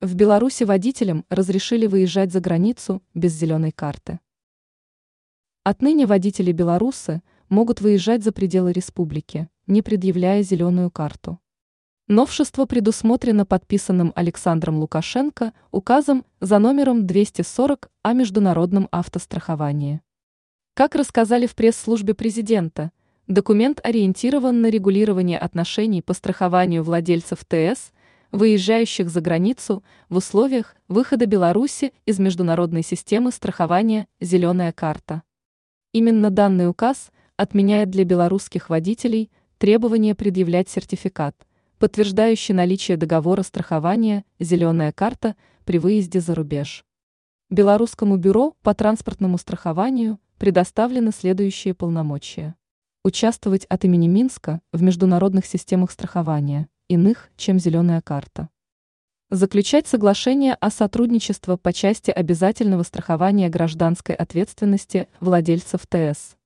В Беларуси водителям разрешили выезжать за границу без зеленой карты. Отныне водители белорусы могут выезжать за пределы республики, не предъявляя зеленую карту. Новшество предусмотрено подписанным Александром Лукашенко указом за номером 240 о международном автостраховании. Как рассказали в пресс-службе президента, документ ориентирован на регулирование отношений по страхованию владельцев ТС, выезжающих за границу в условиях выхода Беларуси из международной системы страхования «Зеленая карта». Именно данный указ отменяет для белорусских водителей требование предъявлять сертификат, подтверждающий наличие договора страхования «Зеленая карта» при выезде за рубеж. Белорусскому бюро по транспортному страхованию предоставлены следующие полномочия. Участвовать от имени Минска в международных системах страхования, иных, чем «Зеленая карта». Заключать соглашение о сотрудничестве по части обязательного страхования гражданской ответственности владельцев ТС.